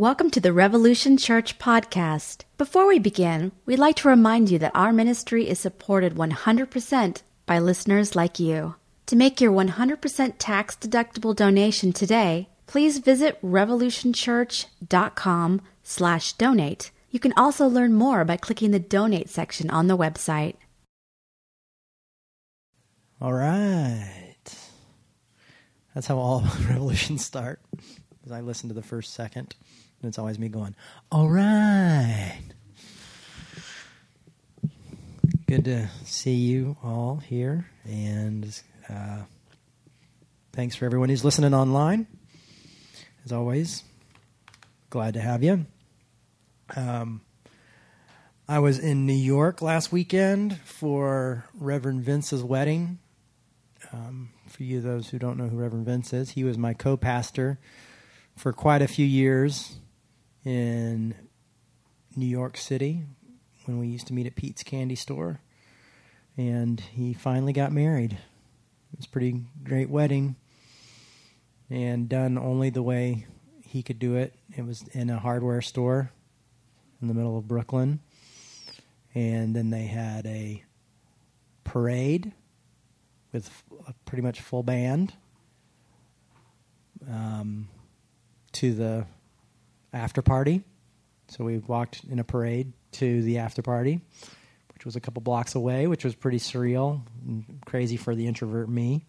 Welcome to the Revolution Church podcast. Before we begin, we'd like to remind you that our ministry is supported 100% by listeners like you. To make your 100% tax deductible donation today, please visit revolutionchurch.com slash donate. You can also learn more by clicking the donate section on the website. All right. That's how all revolutions start. As I listen to the first second, and it's always me going, "All right." Good to see you all here, and uh, thanks for everyone who's listening online. As always, glad to have you. Um, I was in New York last weekend for Reverend Vince's wedding. Um, for you, those who don't know who Reverend Vince is, he was my co pastor for quite a few years in New York City when we used to meet at Pete's Candy Store. And he finally got married. It was a pretty great wedding and done only the way he could do it. It was in a hardware store in the middle of Brooklyn. And then they had a parade with a pretty much full band um, to the after party. So we walked in a parade to the after party, which was a couple blocks away, which was pretty surreal and crazy for the introvert me.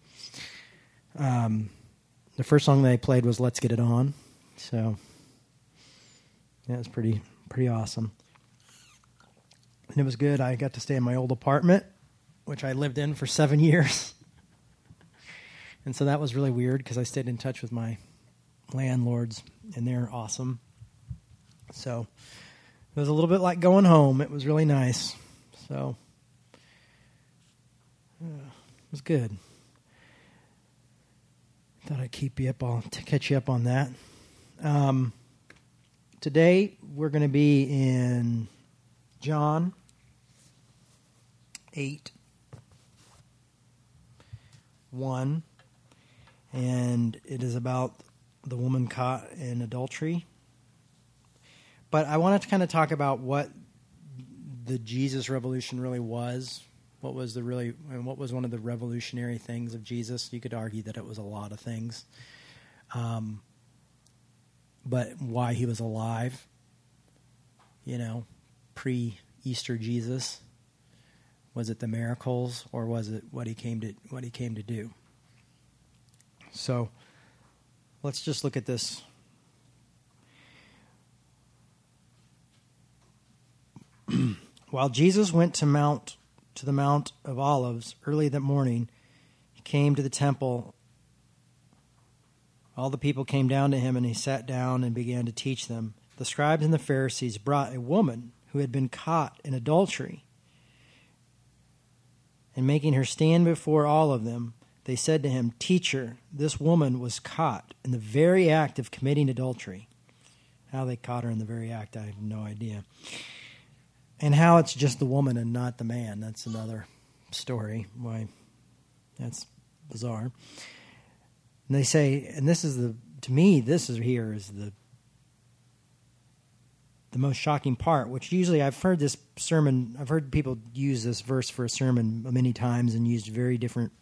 Um, the first song they played was "Let's Get It On," so yeah, was pretty pretty awesome. And it was good. I got to stay in my old apartment, which I lived in for seven years. And so that was really weird because I stayed in touch with my landlords, and they're awesome. So it was a little bit like going home. It was really nice. So uh, it was good. Thought I'd keep you up on to catch you up on that. Um, today we're going to be in John eight one and it is about the woman caught in adultery. But I wanted to kind of talk about what the Jesus revolution really was. What was the really, and what was one of the revolutionary things of Jesus? You could argue that it was a lot of things. Um, but why he was alive, you know, pre Easter Jesus. Was it the miracles or was it what he came to what he came to do? So let's just look at this. While Jesus went to Mount to the Mount of Olives early that morning, he came to the temple. All the people came down to him, and he sat down and began to teach them. The scribes and the Pharisees brought a woman who had been caught in adultery. And making her stand before all of them, they said to him, Teacher, this woman was caught in the very act of committing adultery. How they caught her in the very act, I have no idea. And how it's just the woman and not the man. That's another story. Why that's bizarre. And they say, and this is the to me, this is here is the the most shocking part, which usually I've heard this sermon, I've heard people use this verse for a sermon many times and used very different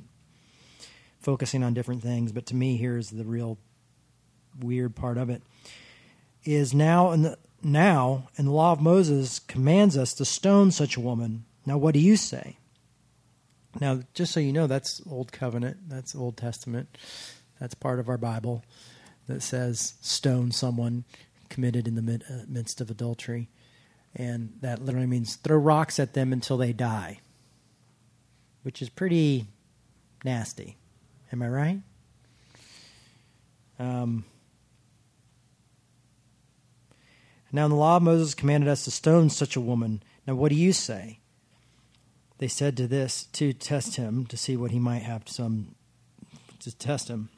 focusing on different things. But to me, here's the real weird part of it: is now in the now in the law of Moses commands us to stone such a woman. Now, what do you say? Now, just so you know, that's Old Covenant. That's Old Testament. That's part of our Bible that says stone someone committed in the uh, midst of adultery. And that literally means throw rocks at them until they die, which is pretty nasty. Am I right? Um, now, in the law, of Moses commanded us to stone such a woman. Now, what do you say? They said to this to test him to see what he might have some to test him,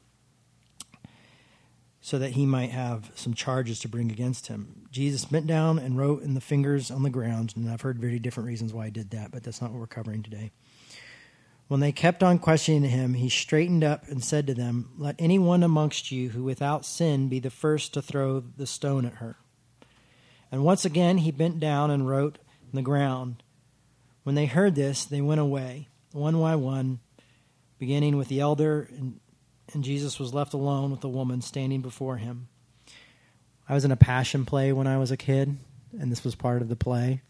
so that he might have some charges to bring against him. Jesus bent down and wrote in the fingers on the ground, and I've heard very different reasons why he did that, but that's not what we're covering today. When they kept on questioning him, he straightened up and said to them, Let anyone amongst you who without sin be the first to throw the stone at her. And once again he bent down and wrote on the ground. When they heard this, they went away, one by one, beginning with the elder, and, and Jesus was left alone with the woman standing before him. I was in a passion play when I was a kid, and this was part of the play.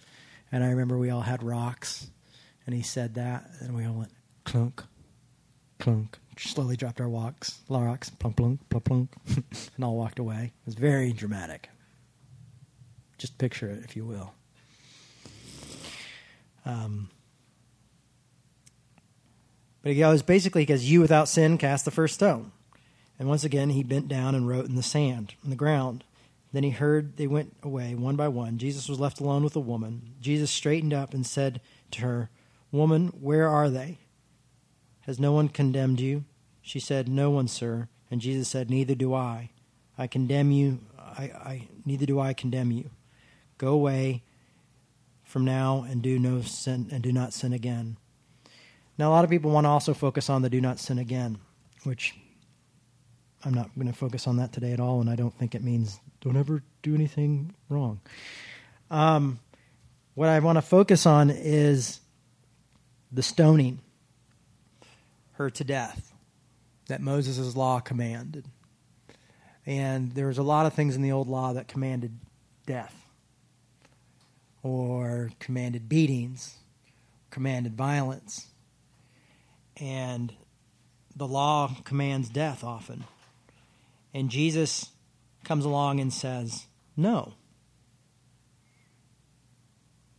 And I remember we all had rocks, and he said that, and we all went clunk, clunk. Slowly dropped our walks, rocks, plunk, plunk, plunk, plunk, and all walked away. It was very dramatic. Just picture it, if you will. Um, but it goes basically because you without sin cast the first stone. And once again, he bent down and wrote in the sand, on the ground. Then he heard they went away one by one. Jesus was left alone with the woman. Jesus straightened up and said to her, Woman, where are they? Has no one condemned you? She said, No one, sir. And Jesus said, Neither do I. I condemn you. I, I neither do I condemn you. Go away from now and do no sin and do not sin again. Now a lot of people want to also focus on the do not sin again, which I'm not going to focus on that today at all, and I don't think it means don't ever do anything wrong. Um, what I want to focus on is the stoning her to death that Moses' law commanded. And there was a lot of things in the old law that commanded death or commanded beatings, commanded violence. And the law commands death often. And Jesus comes along and says, No.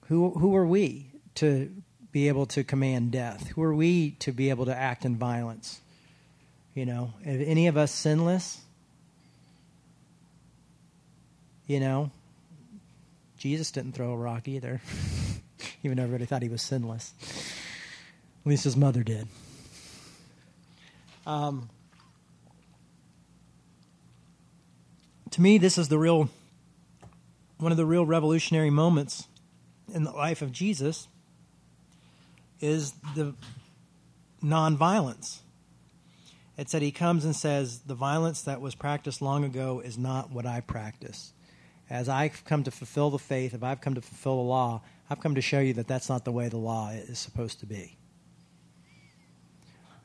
Who, who are we to be able to command death? Who are we to be able to act in violence? You know, any of us sinless? You know, Jesus didn't throw a rock either, even though everybody thought he was sinless. At least his mother did. Um, to me, this is the real, one of the real revolutionary moments in the life of Jesus is the nonviolence. It said he comes and says, The violence that was practiced long ago is not what I practice. As I've come to fulfill the faith, if I've come to fulfill the law, I've come to show you that that's not the way the law is supposed to be.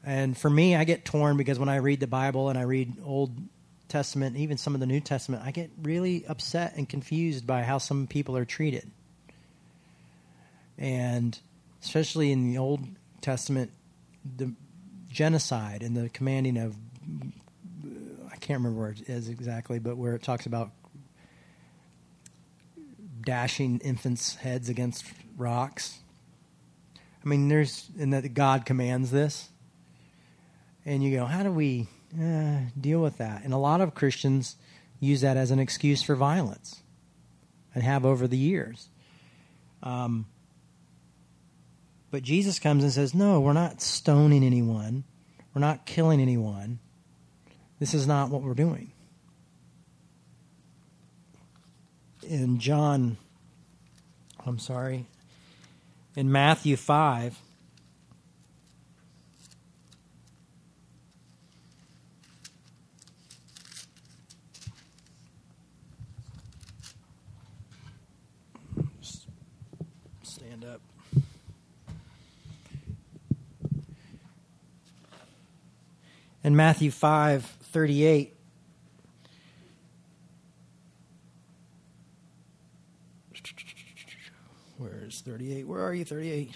And for me, I get torn because when I read the Bible and I read Old Testament, even some of the New Testament, I get really upset and confused by how some people are treated. And especially in the Old Testament, the genocide and the commanding of I can't remember where it is exactly, but where it talks about dashing infants' heads against rocks. I mean, there's and that God commands this, and you go, how do we uh, deal with that? And a lot of Christians use that as an excuse for violence, and have over the years. Um, but Jesus comes and says, No, we're not stoning anyone. We're not killing anyone. This is not what we're doing. In John, I'm sorry, in Matthew 5, stand up. in Matthew 5 38. Where is 38? Where are you, 38?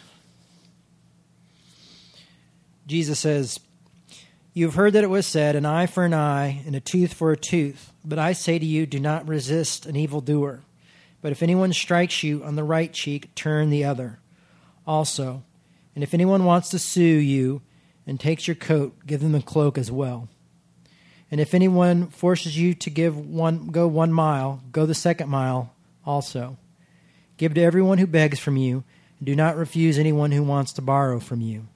Jesus says, You have heard that it was said, an eye for an eye and a tooth for a tooth. But I say to you, do not resist an evildoer. But if anyone strikes you on the right cheek, turn the other also. And if anyone wants to sue you, and takes your coat, give them a cloak as well. And if anyone forces you to give one, go one mile, go the second mile also. Give to everyone who begs from you, and do not refuse anyone who wants to borrow from you.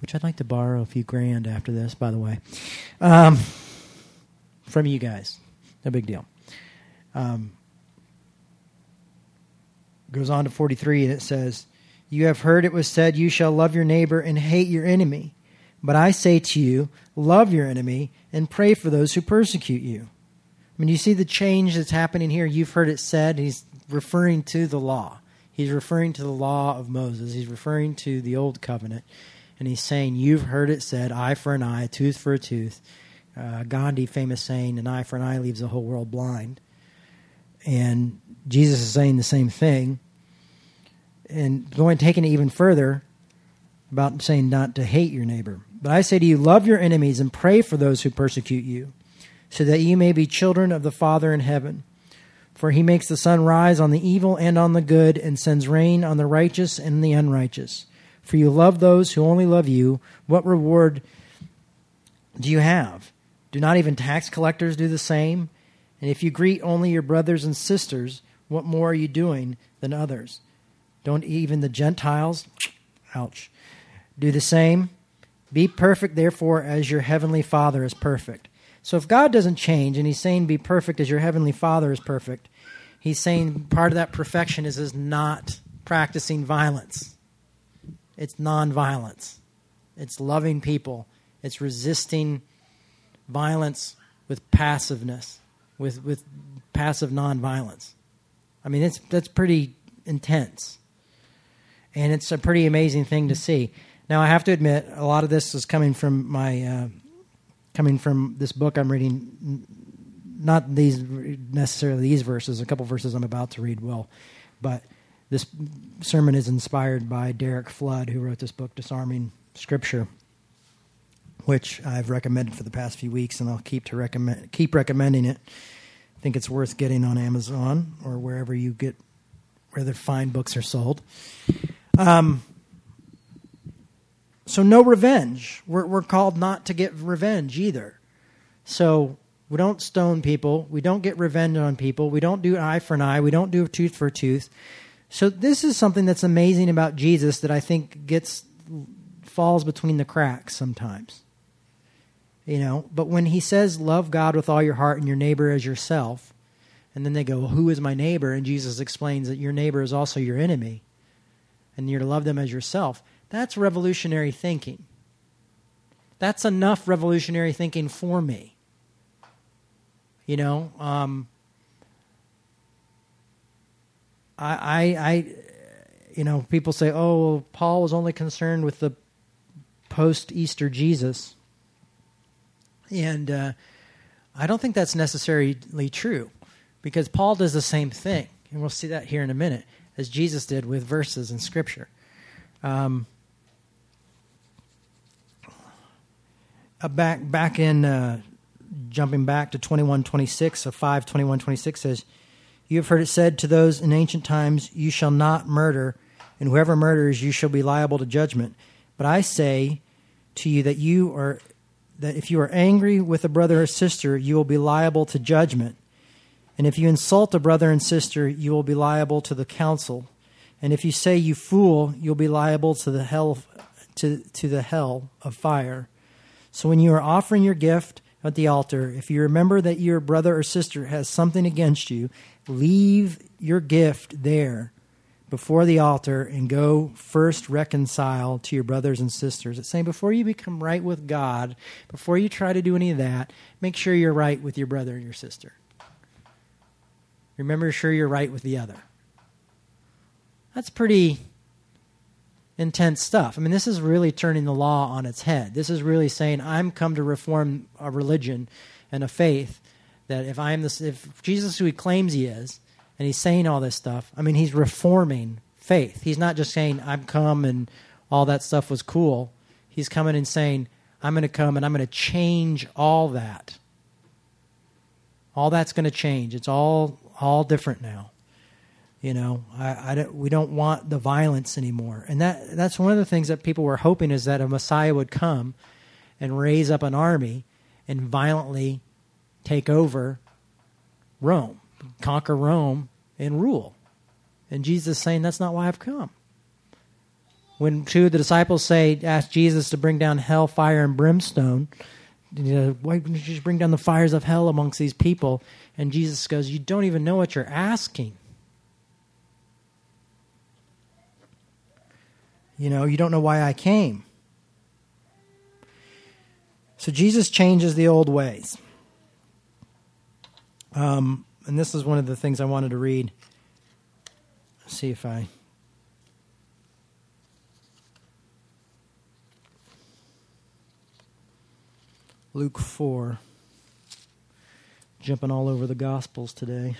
Which I'd like to borrow a few grand after this, by the way, um, from you guys. No big deal. Um, goes on to 43 and it says, You have heard it was said, You shall love your neighbor and hate your enemy. But I say to you, love your enemy and pray for those who persecute you. I mean, you see the change that's happening here. You've heard it said. He's referring to the law. He's referring to the law of Moses. He's referring to the old covenant. And he's saying, You've heard it said, eye for an eye, tooth for a tooth. Uh, Gandhi, famous saying, an eye for an eye leaves the whole world blind. And Jesus is saying the same thing. And going, taking it even further about saying not to hate your neighbor. But I say to you, love your enemies and pray for those who persecute you, so that you may be children of the Father in heaven. For he makes the sun rise on the evil and on the good, and sends rain on the righteous and the unrighteous. For you love those who only love you. What reward do you have? Do not even tax collectors do the same? And if you greet only your brothers and sisters, what more are you doing than others? Don't even the Gentiles, ouch, do the same? Be perfect, therefore, as your heavenly Father is perfect. So if God doesn't change and he's saying be perfect as your heavenly Father is perfect, he's saying part of that perfection is, is not practicing violence. It's nonviolence. It's loving people. It's resisting violence with passiveness, with, with passive nonviolence. I mean, it's, that's pretty intense. And it's a pretty amazing thing to see. Now, I have to admit, a lot of this is coming from my uh, coming from this book I'm reading. Not these necessarily these verses. A couple verses I'm about to read will, but this sermon is inspired by Derek Flood, who wrote this book, Disarming Scripture, which I've recommended for the past few weeks, and I'll keep to recommend keep recommending it. I think it's worth getting on Amazon or wherever you get where the fine books are sold. Um, so no revenge. We're we're called not to get revenge either. So we don't stone people. We don't get revenge on people. We don't do eye for an eye. We don't do tooth for tooth. So this is something that's amazing about Jesus that I think gets falls between the cracks sometimes. You know, but when he says love God with all your heart and your neighbor as yourself, and then they go, well, "Who is my neighbor?" and Jesus explains that your neighbor is also your enemy, and you're to love them as yourself that's revolutionary thinking. That's enough revolutionary thinking for me. You know, um, I, I, I, you know, people say, "Oh, Paul was only concerned with the post-Easter Jesus," and uh, I don't think that's necessarily true, because Paul does the same thing, and we'll see that here in a minute, as Jesus did with verses in Scripture. Um, uh, back back in uh, jumping back to 2126 of 5 21 26 says you have heard it said to those in ancient times you shall not murder and whoever murders you shall be liable to judgment. But i say to you that you are that if you are angry with a brother or sister you will be liable to judgment. And if you insult a brother and sister you will be liable to the council. And if you say you fool you'll be liable to the hell to, to the hell of fire so when you are offering your gift at the altar, if you remember that your brother or sister has something against you, leave your gift there before the altar and go first reconcile to your brothers and sisters. It's saying before you become right with God, before you try to do any of that, make sure you're right with your brother and your sister. Remember, sure you're right with the other. That's pretty intense stuff. I mean, this is really turning the law on its head. This is really saying, I'm come to reform a religion and a faith that if I'm this, if Jesus who he claims he is, and he's saying all this stuff, I mean, he's reforming faith. He's not just saying, I'm come and all that stuff was cool. He's coming and saying, I'm going to come and I'm going to change all that. All that's going to change. It's all all different now. You know, I, I don't, we don't want the violence anymore, and that that's one of the things that people were hoping is that a Messiah would come and raise up an army and violently take over Rome, conquer Rome, and rule. And Jesus saying that's not why I've come. When two of the disciples say, ask Jesus to bring down hell, fire, and brimstone, you know, why don't you just bring down the fires of hell amongst these people? And Jesus goes, You don't even know what you're asking. You know, you don't know why I came. So Jesus changes the old ways. Um, and this is one of the things I wanted to read. see if I. Luke 4. Jumping all over the Gospels today.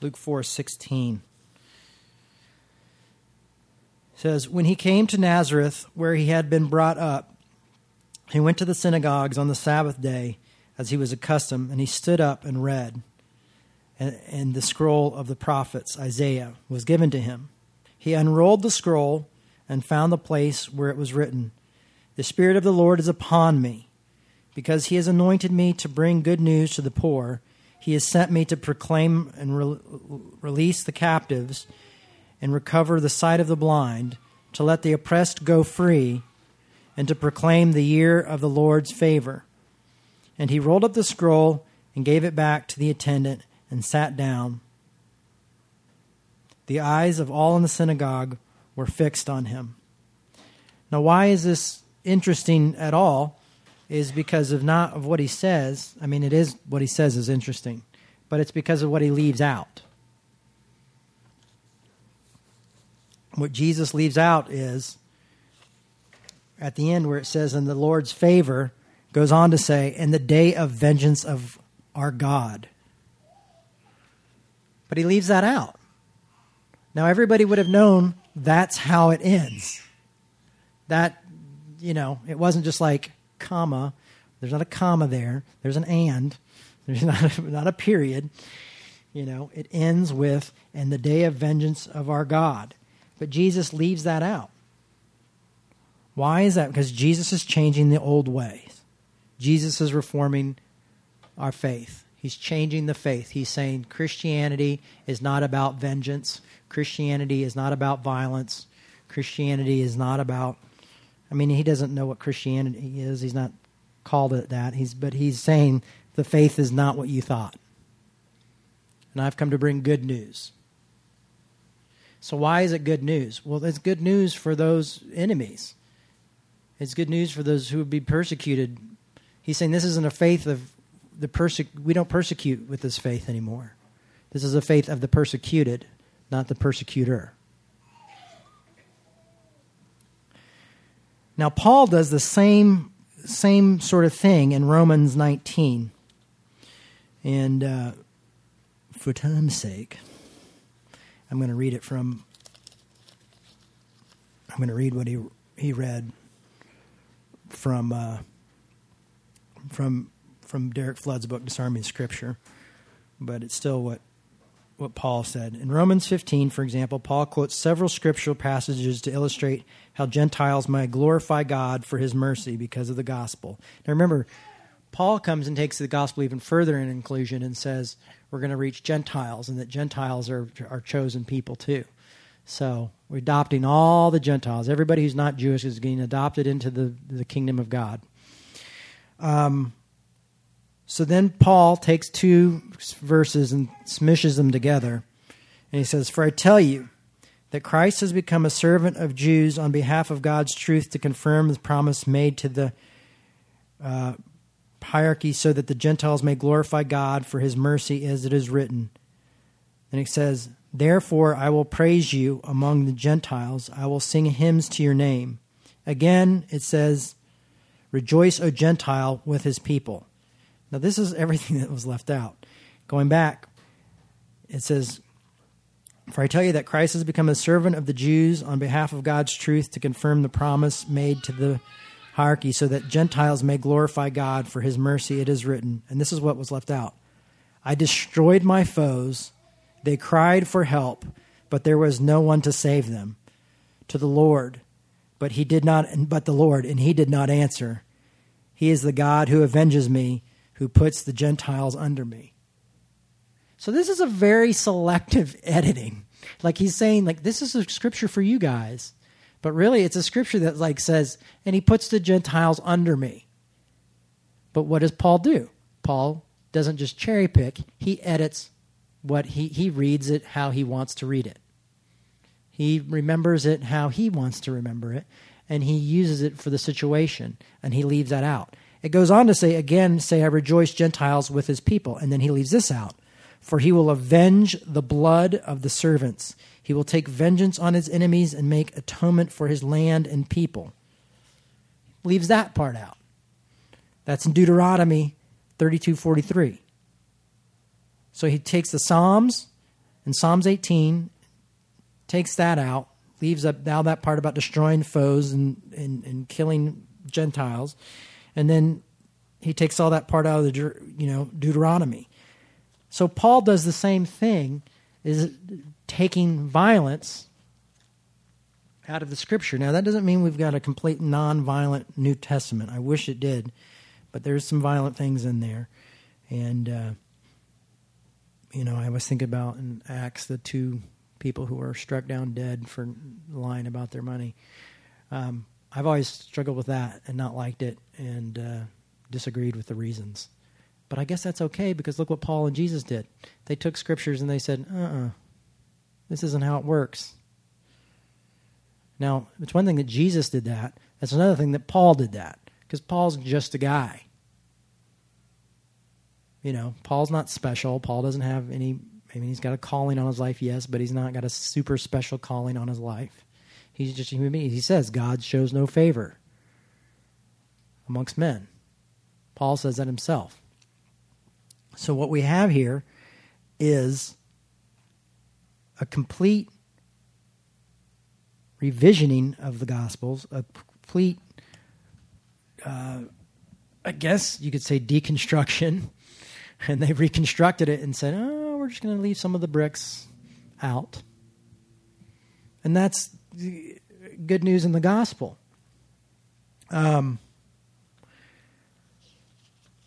Luke 4:16 says when he came to Nazareth where he had been brought up he went to the synagogues on the Sabbath day as he was accustomed and he stood up and read and, and the scroll of the prophets Isaiah was given to him. He unrolled the scroll and found the place where it was written the spirit of the Lord is upon me because he has anointed me to bring good news to the poor he has sent me to proclaim and re- release the captives and recover the sight of the blind, to let the oppressed go free, and to proclaim the year of the Lord's favor. And he rolled up the scroll and gave it back to the attendant and sat down. The eyes of all in the synagogue were fixed on him. Now, why is this interesting at all? Is because of not of what he says. I mean, it is what he says is interesting, but it's because of what he leaves out. What Jesus leaves out is at the end where it says, "In the Lord's favor," goes on to say, "In the day of vengeance of our God." But he leaves that out. Now everybody would have known that's how it ends. That you know, it wasn't just like comma. There's not a comma there. There's an and. There's not a, not a period. You know, it ends with, and the day of vengeance of our God. But Jesus leaves that out. Why is that? Because Jesus is changing the old ways. Jesus is reforming our faith. He's changing the faith. He's saying Christianity is not about vengeance. Christianity is not about violence. Christianity is not about I mean, he doesn't know what Christianity is. He's not called it that. He's, but he's saying the faith is not what you thought. And I've come to bring good news. So, why is it good news? Well, it's good news for those enemies. It's good news for those who would be persecuted. He's saying this isn't a faith of the perse- we don't persecute with this faith anymore. This is a faith of the persecuted, not the persecutor. Now, Paul does the same, same sort of thing in Romans 19. And uh, for time's sake, I'm going to read it from, I'm going to read what he, he read from, uh, from, from Derek Flood's book, Disarming Scripture. But it's still what what Paul said. In Romans 15, for example, Paul quotes several scriptural passages to illustrate how Gentiles might glorify God for his mercy because of the gospel. Now remember, Paul comes and takes the gospel even further in inclusion and says we're going to reach Gentiles and that Gentiles are, are chosen people too. So we're adopting all the Gentiles. Everybody who's not Jewish is getting adopted into the, the kingdom of God. Um, so then Paul takes two verses and smishes them together. And he says, For I tell you that Christ has become a servant of Jews on behalf of God's truth to confirm the promise made to the uh, hierarchy so that the Gentiles may glorify God for his mercy as it is written. And it says, Therefore I will praise you among the Gentiles, I will sing hymns to your name. Again, it says, Rejoice, O Gentile, with his people. Now, this is everything that was left out. Going back, it says, For I tell you that Christ has become a servant of the Jews on behalf of God's truth to confirm the promise made to the hierarchy, so that Gentiles may glorify God for his mercy, it is written. And this is what was left out I destroyed my foes. They cried for help, but there was no one to save them. To the Lord, but he did not, but the Lord, and he did not answer. He is the God who avenges me, who puts the Gentiles under me. So this is a very selective editing. Like he's saying, like, this is a scripture for you guys. But really it's a scripture that like says, and he puts the Gentiles under me. But what does Paul do? Paul doesn't just cherry pick, he edits what he, he reads it how he wants to read it. He remembers it how he wants to remember it, and he uses it for the situation, and he leaves that out. It goes on to say, again, say, I rejoice Gentiles with his people. And then he leaves this out. For he will avenge the blood of the servants. He will take vengeance on his enemies and make atonement for his land and people. Leaves that part out. That's in Deuteronomy 32:43. So he takes the Psalms and Psalms 18, takes that out, leaves up now that part about destroying foes and, and, and killing Gentiles, and then he takes all that part out of the you know Deuteronomy. So Paul does the same thing, is taking violence out of the scripture. Now that doesn't mean we've got a complete non-violent New Testament. I wish it did, but there's some violent things in there, and uh, you know I was thinking about in Acts the two people who were struck down dead for lying about their money. Um, I've always struggled with that and not liked it and uh, disagreed with the reasons. But I guess that's okay because look what Paul and Jesus did. They took scriptures and they said, uh uh-uh, uh this isn't how it works. Now, it's one thing that Jesus did that, that's another thing that Paul did that because Paul's just a guy. You know, Paul's not special. Paul doesn't have any, I mean, he's got a calling on his life, yes, but he's not got a super special calling on his life. He's just a human being. He says God shows no favor amongst men. Paul says that himself. So, what we have here is a complete revisioning of the Gospels, a complete, uh, I guess you could say, deconstruction. And they reconstructed it and said, oh, we're just going to leave some of the bricks out. And that's good news in the gospel. Um,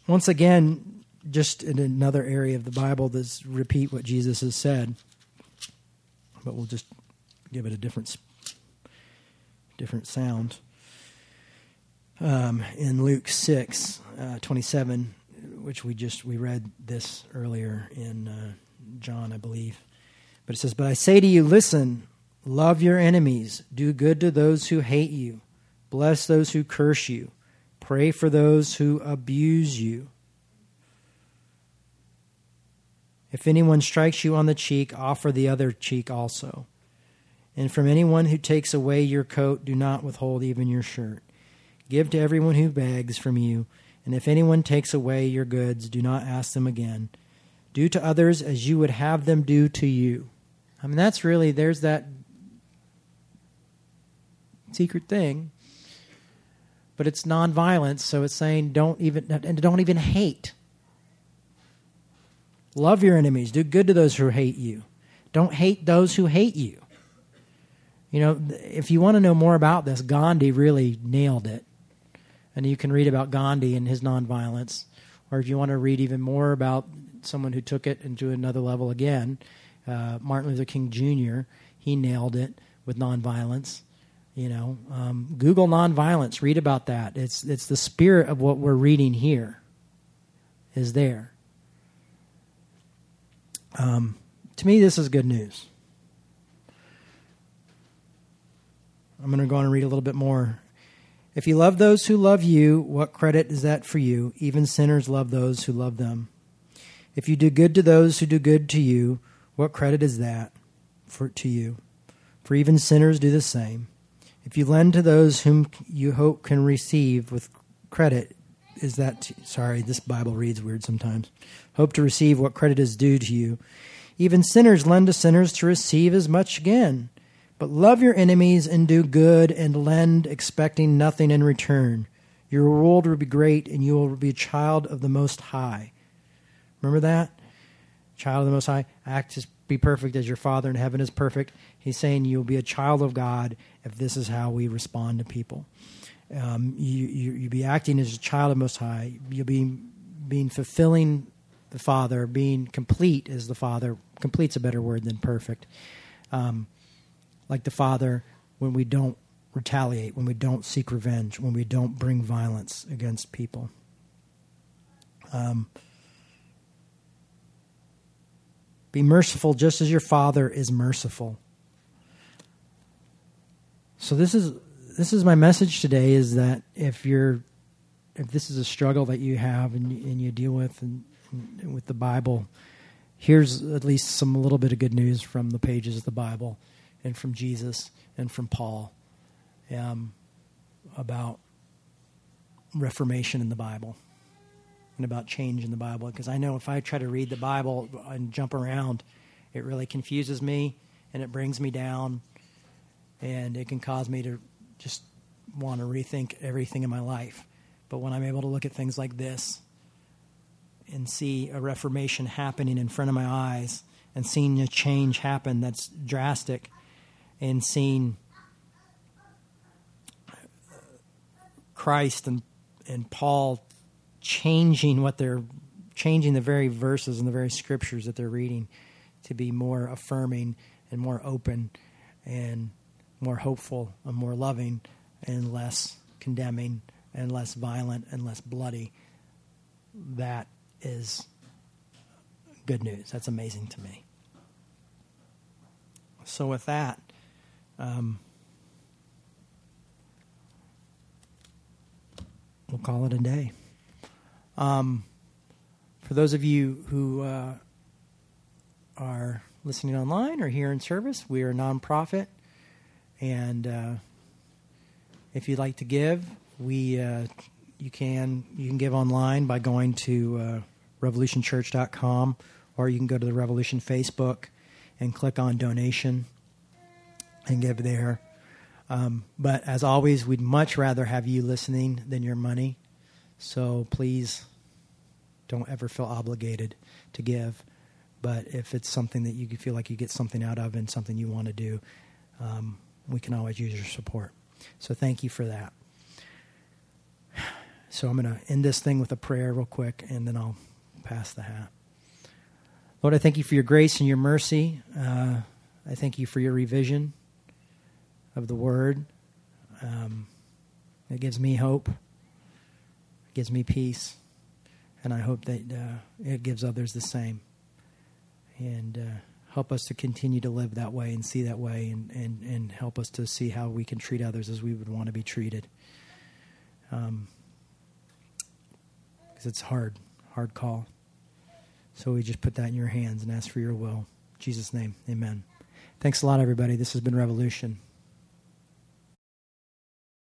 once again, just in another area of the Bible that's repeat what Jesus has said, but we'll just give it a different different sound. Um, in Luke six uh, twenty seven, which we just we read this earlier in uh, John, I believe, but it says, "But I say to you, listen, love your enemies, do good to those who hate you, bless those who curse you, pray for those who abuse you." If anyone strikes you on the cheek, offer the other cheek also. And from anyone who takes away your coat, do not withhold even your shirt. Give to everyone who begs from you, and if anyone takes away your goods, do not ask them again. Do to others as you would have them do to you. I mean, that's really, there's that secret thing. But it's nonviolence, so it's saying don't even, and don't even hate. Love your enemies. Do good to those who hate you. Don't hate those who hate you. You know, if you want to know more about this, Gandhi really nailed it. And you can read about Gandhi and his nonviolence. Or if you want to read even more about someone who took it into another level again, uh, Martin Luther King Jr., he nailed it with nonviolence. You know, um, Google nonviolence, read about that. It's, it's the spirit of what we're reading here is there. Um, to me, this is good news. I'm going to go on and read a little bit more. If you love those who love you, what credit is that for you? Even sinners love those who love them. If you do good to those who do good to you, what credit is that for to you? For even sinners do the same. If you lend to those whom you hope can receive with credit, is that sorry, this Bible reads weird sometimes hope to receive what credit is due to you. Even sinners lend to sinners to receive as much again. But love your enemies and do good and lend, expecting nothing in return. Your reward will be great, and you will be a child of the Most High. Remember that? Child of the Most High. Act as be perfect as your Father in heaven is perfect. He's saying you'll be a child of God if this is how we respond to people. Um, you, you you be acting as a child of Most High. You'll be being fulfilling the Father, being complete as the Father. Complete's a better word than perfect. Um, like the Father, when we don't retaliate, when we don't seek revenge, when we don't bring violence against people. Um, be merciful just as your Father is merciful. So this is this is my message today is that if you're if this is a struggle that you have and you, and you deal with and, and with the Bible, here's at least some little bit of good news from the pages of the Bible and from Jesus and from Paul um, about reformation in the Bible and about change in the Bible. Because I know if I try to read the Bible and jump around, it really confuses me and it brings me down and it can cause me to just want to rethink everything in my life. But when I'm able to look at things like this and see a reformation happening in front of my eyes and seeing a change happen that's drastic and seeing Christ and and Paul changing what they're changing the very verses and the very scriptures that they're reading to be more affirming and more open and more hopeful and more loving and less condemning and less violent and less bloody. That is good news. That's amazing to me. So, with that, um, we'll call it a day. Um, for those of you who uh, are listening online or here in service, we are a nonprofit. And uh, if you'd like to give, we uh, you can you can give online by going to uh, revolutionchurch.com or you can go to the Revolution Facebook and click on donation and give there. Um, but as always, we'd much rather have you listening than your money. So please don't ever feel obligated to give. But if it's something that you feel like you get something out of and something you want to do, um, we can always use your support. So thank you for that. So I'm going to end this thing with a prayer real quick, and then I'll pass the hat. Lord, I thank you for your grace and your mercy. Uh, I thank you for your revision of the word. Um, it gives me hope, gives me peace, and I hope that uh, it gives others the same. And uh, help us to continue to live that way and see that way, and, and, and help us to see how we can treat others as we would want to be treated. Because um, it's hard, hard call. So we just put that in your hands and ask for your will. In Jesus' name, amen. Thanks a lot, everybody. This has been Revolution.